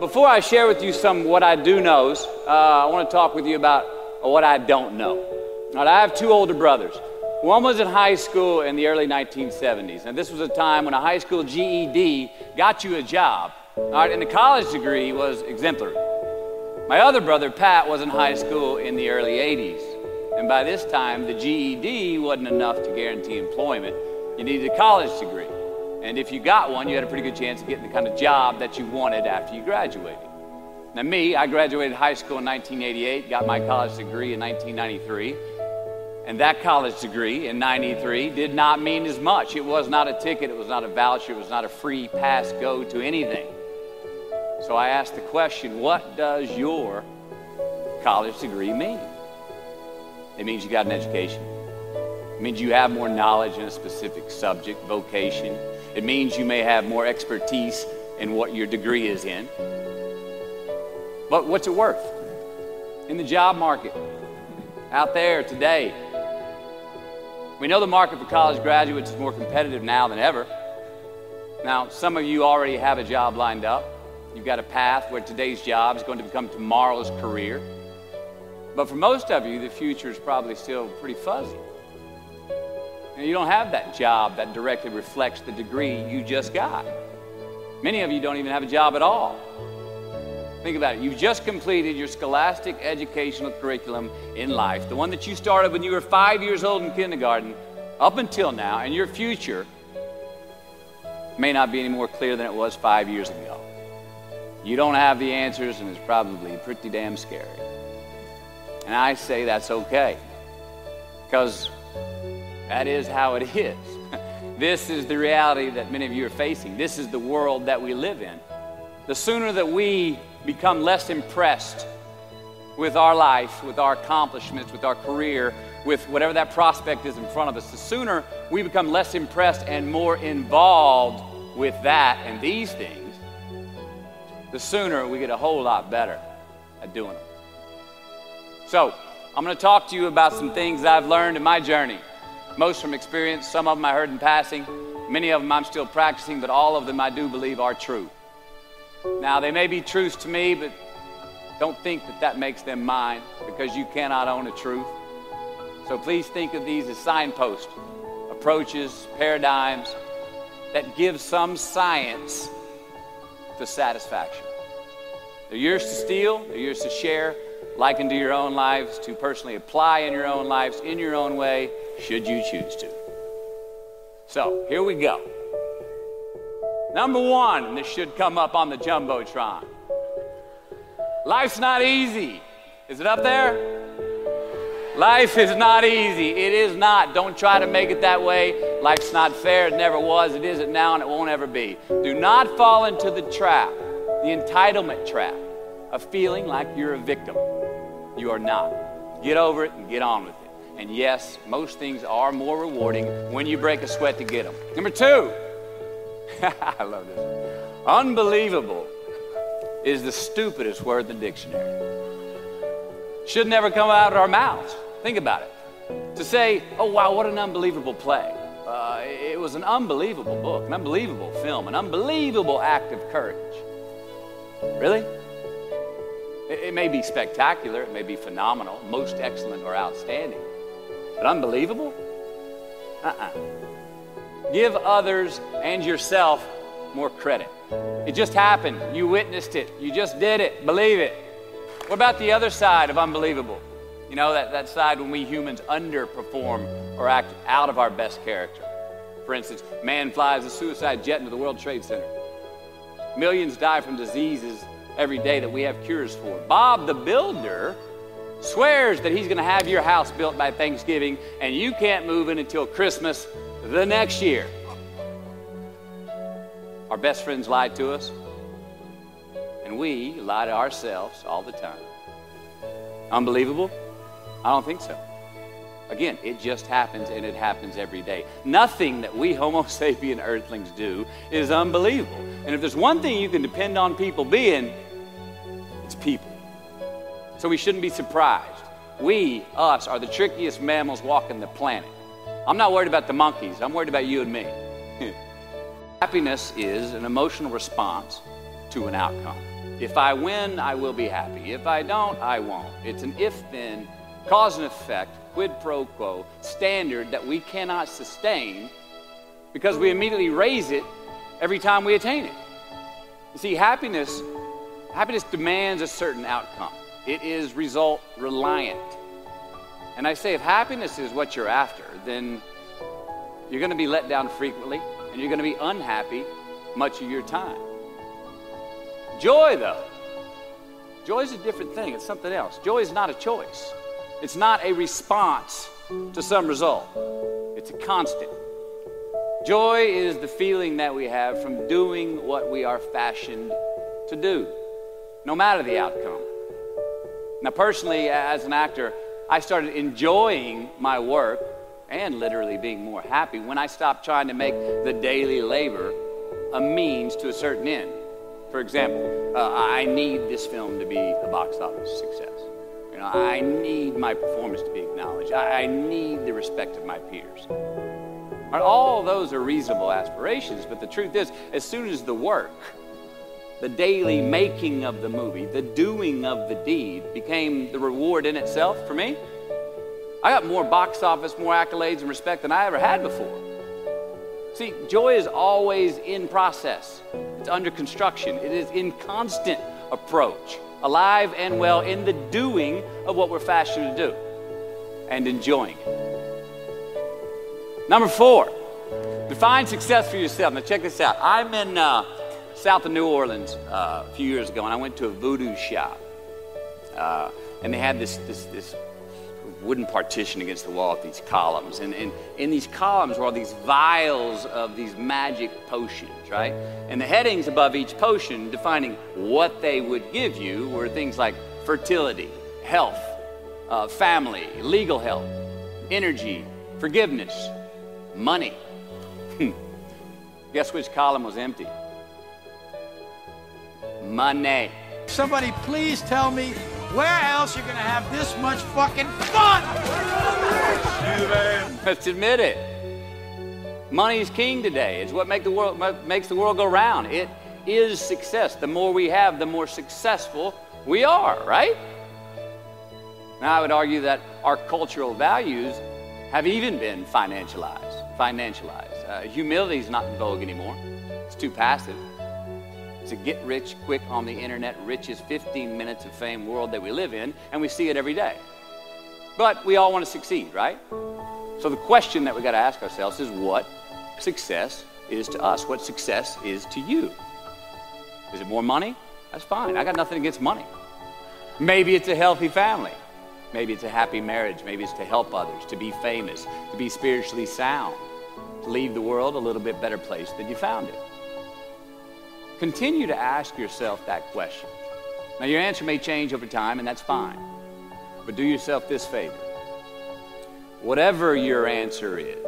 Before I share with you some what I do knows, uh, I want to talk with you about what I don't know. All right, I have two older brothers. One was in high school in the early 1970s, and this was a time when a high school GED got you a job, all right, and the college degree was exemplary. My other brother, Pat, was in high school in the early 80s, and by this time, the GED wasn't enough to guarantee employment. You needed a college degree. And if you got one, you had a pretty good chance of getting the kind of job that you wanted after you graduated. Now, me, I graduated high school in 1988, got my college degree in 1993. And that college degree in 93 did not mean as much. It was not a ticket, it was not a voucher, it was not a free pass go to anything. So I asked the question what does your college degree mean? It means you got an education. It means you have more knowledge in a specific subject, vocation. It means you may have more expertise in what your degree is in. But what's it worth? In the job market, out there today, we know the market for college graduates is more competitive now than ever. Now, some of you already have a job lined up. You've got a path where today's job is going to become tomorrow's career. But for most of you, the future is probably still pretty fuzzy. And you don't have that job that directly reflects the degree you just got. Many of you don't even have a job at all. Think about it. You've just completed your scholastic educational curriculum in life, the one that you started when you were five years old in kindergarten, up until now, and your future may not be any more clear than it was five years ago. You don't have the answers, and it's probably pretty damn scary. And I say that's okay, because that is how it is. this is the reality that many of you are facing. This is the world that we live in. The sooner that we become less impressed with our life, with our accomplishments, with our career, with whatever that prospect is in front of us, the sooner we become less impressed and more involved with that and these things, the sooner we get a whole lot better at doing them. So, I'm going to talk to you about some things I've learned in my journey most from experience, some of them I heard in passing, many of them I'm still practicing, but all of them I do believe are true. Now, they may be truths to me, but don't think that that makes them mine because you cannot own a truth. So please think of these as signposts, approaches, paradigms that give some science to satisfaction. They're yours to steal, they're yours to share, like into your own lives, to personally apply in your own lives, in your own way, should you choose to. So, here we go. Number one, this should come up on the Jumbotron. Life's not easy. Is it up there? Life is not easy. It is not. Don't try to make it that way. Life's not fair. It never was. It isn't now, and it won't ever be. Do not fall into the trap, the entitlement trap, of feeling like you're a victim. You are not. Get over it and get on with it. And yes, most things are more rewarding when you break a sweat to get them. Number two, I love this. Unbelievable is the stupidest word in the dictionary. Should never come out of our mouths. Think about it. To say, oh, wow, what an unbelievable play. Uh, it was an unbelievable book, an unbelievable film, an unbelievable act of courage. Really? It, may be spectacular, it may be phenomenal, most excellent or outstanding. But unbelievable? Uh uh Give others and yourself more credit. It just happened. You witnessed it. You just did it. Believe it. What about the other side of unbelievable? You know, that, that side when we humans underperform or act out of our best character. For instance, man flies a suicide jet into the World Trade Center. Millions die from diseases every day that we have cures for. Bob the Builder swears that he's going to have your house built by Thanksgiving and you can't move in until Christmas the next year. Our best friends lied to us, and we lie to ourselves all the time. Unbelievable? I don't think so. Again, it just happens and it happens every day. Nothing that we Homo sapien earthlings do is unbelievable. And if there's one thing you can depend on people being. So we shouldn't be surprised. We, us, are the trickiest mammals walking the planet. I'm not worried about the monkeys, I'm worried about you and me. Happiness is an emotional response to an outcome. If I win, I will be happy. If I don't, I won't. It's an if then, cause and effect, quid pro quo standard that we cannot sustain because we immediately raise it every time we attain it. You see, happiness, happiness demands a certain outcome. It is result reliant. And I say, if happiness is what you're after, then you're going to be let down frequently and you're going to be unhappy much of your time. Joy, though, joy is a different thing. It's something else. Joy is not a choice, it's not a response to some result, it's a constant. Joy is the feeling that we have from doing what we are fashioned to do, no matter the outcome. Now, personally, as an actor, I started enjoying my work and literally being more happy when I stopped trying to make the daily labor a means to a certain end. For example, uh, I need this film to be a box office success. You know, I need my performance to be acknowledged. I, I need the respect of my peers. All those are reasonable aspirations, but the truth is, as soon as the work, the daily making of the movie, the doing of the deed became the reward in itself for me, I got more box office, more accolades and respect than I ever had before. See, joy is always in process. It's under construction. It is in constant approach, alive and well in the doing of what we're fashioned to do and enjoying it. Number four, define success for yourself. Now, check this out. I'm in uh, south of New Orleans uh, a few years ago, and I went to a voodoo shop. Uh, and they had this, this, this wooden partition against the wall with these columns. And, and in these columns were all these vials of these magic potions, right? And the headings above each potion defining what they would give you were things like fertility, health, uh, family, legal help, energy, forgiveness, money. Guess which column was empty? Money. Somebody please tell me where else you're gonna have this much fucking fun? Let's admit it. Money is king today. It's what make the world, makes the world go round. It is success. The more we have, the more successful we are, right? Now, I would argue that our cultural values have even been financialized financialized. Uh, humility is not in vogue anymore. It's too passive. A get rich quick on the internet, rich as 15 minutes of fame world that we live in, and we see it every day. But we all want to succeed, right? So the question that we got to ask ourselves is what success is to us? What success is to you? Is it more money? That's fine. I got nothing against money. Maybe it's a healthy family. Maybe it's a happy marriage. Maybe it's to help others, to be famous, to be spiritually sound to leave the world a little bit better place than you found it? Continue to ask yourself that question. Now, your answer may change over time, and that's fine. But do yourself this favor. Whatever your answer is,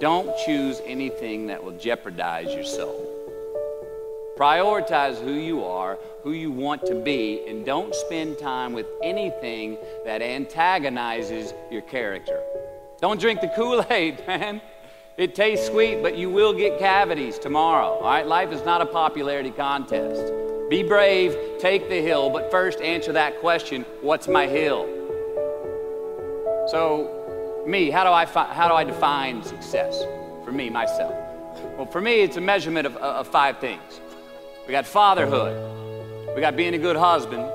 don't choose anything that will jeopardize your soul. Prioritize who you are, who you want to be, and don't spend time with anything that antagonizes your character. Don't drink the Kool Aid, man. It tastes sweet, but you will get cavities tomorrow. All right, life is not a popularity contest. Be brave, take the hill, but first answer that question what's my hill? So, me, how do I, fi- how do I define success for me, myself? Well, for me, it's a measurement of, of five things. We got fatherhood, we got being a good husband,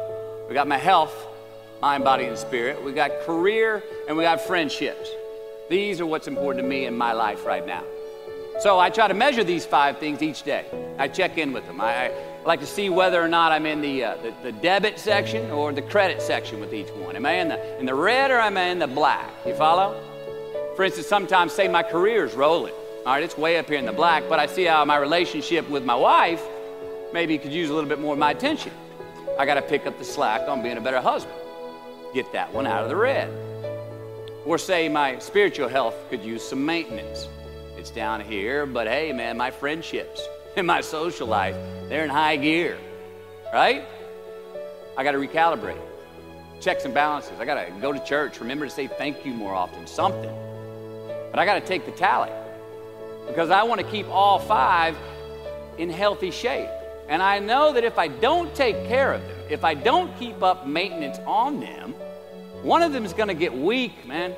we got my health, mind, body, and spirit, we got career, and we got friendships. These are what's important to me in my life right now. So I try to measure these five things each day. I check in with them. I, I like to see whether or not I'm in the, uh, the, the, debit section or the credit section with each one. Am I in the, in the red or am I in the black? You follow? For instance, sometimes say my career is rolling. All right, it's way up here in the black, but I see how my relationship with my wife maybe could use a little bit more of my attention. I got to pick up the slack on being a better husband. Get that one out of the red. Or say my spiritual health could use some maintenance. It's down here, but hey, man, my friendships and my social life, they're in high gear, right? I got to recalibrate. Checks and balances. I got to go to church, remember to say thank you more often, something. But I got to take the tally because I want to keep all five in healthy shape. And I know that if I don't take care of them, if I don't keep up maintenance on them, one of them is going to get weak, man.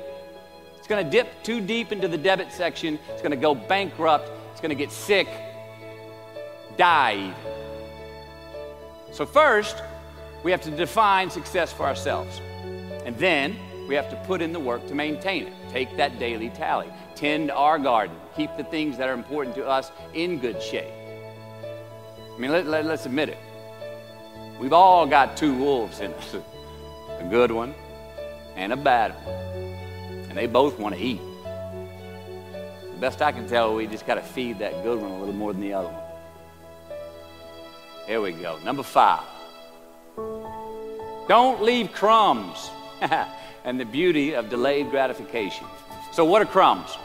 It's going to dip too deep into the debit section. It's going to go bankrupt. It's going to get sick, die. So, first, we have to define success for ourselves. And then we have to put in the work to maintain it. Take that daily tally. Tend our garden. Keep the things that are important to us in good shape. I mean, let, let, let's admit it. We've all got two wolves in us a good one and a bad one. And they both want to eat. The best I can tell, we just got to feed that good one a little more than the other one. Here we go. Number five. Don't leave crumbs. and the beauty of delayed gratification. So, what are crumbs?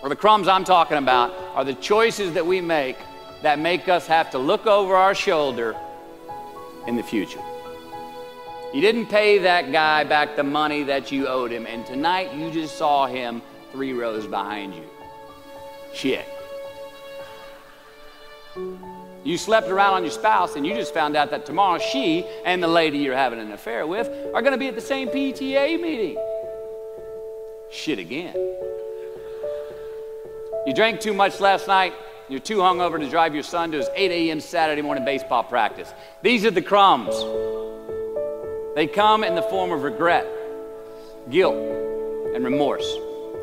Well, the crumbs I'm talking about are the choices that we make that make us have to look over our shoulder in the future. You didn't pay that guy back the money that you owed him, and tonight you just saw him three rows behind you. Shit. You slept around on your spouse and you just found out that tomorrow she and the lady you're having an affair with are going to be at the same PTA meeting. Shit again. You drank too much last night. You're too hungover to drive your son to his 8 a.m. Saturday morning baseball practice. These are the crumbs. They come in the form of regret, guilt, and remorse.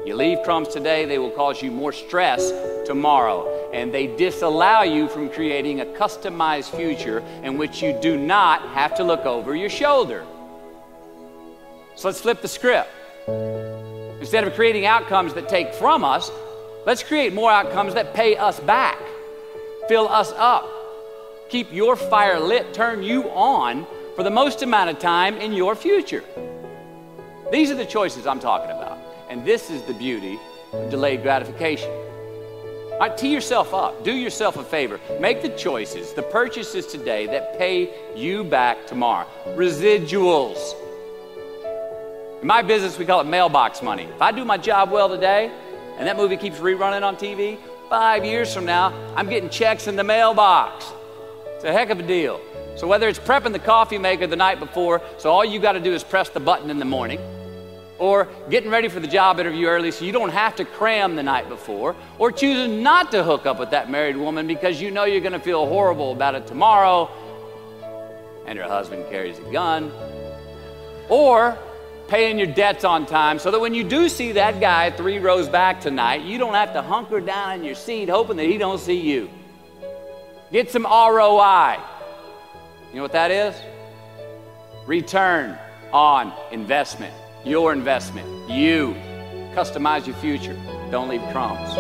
You leave crumbs today, they will cause you more stress tomorrow. And they disallow you from creating a customized future in which you do not have to look over your shoulder. So let's flip the script. Instead of creating outcomes that take from us, let's create more outcomes that pay us back, fill us up, keep your fire lit, turn you on for the most amount of time in your future. These are the choices I'm talking about. And this is the beauty of delayed gratification. All right, tee yourself up. Do yourself a favor. Make the choices, the purchases today that pay you back tomorrow. Residuals. In my business, we call it mailbox money. If I do my job well today and that movie keeps rerunning on TV, five years from now, I'm getting checks in the mailbox. It's a heck of a deal. So, whether it's prepping the coffee maker the night before, so all you got to do is press the button in the morning or getting ready for the job interview early so you don't have to cram the night before, or choosing not to hook up with that married woman because you know you're going to feel horrible about it tomorrow and her husband carries a gun, or paying your debts on time so that when you do see that guy three rows back tonight, you don't have to hunker down in your seat hoping that he don't see you. Get some ROI. You know what that is? Return on investment your investment. You customize your future. Don't leave crumbs.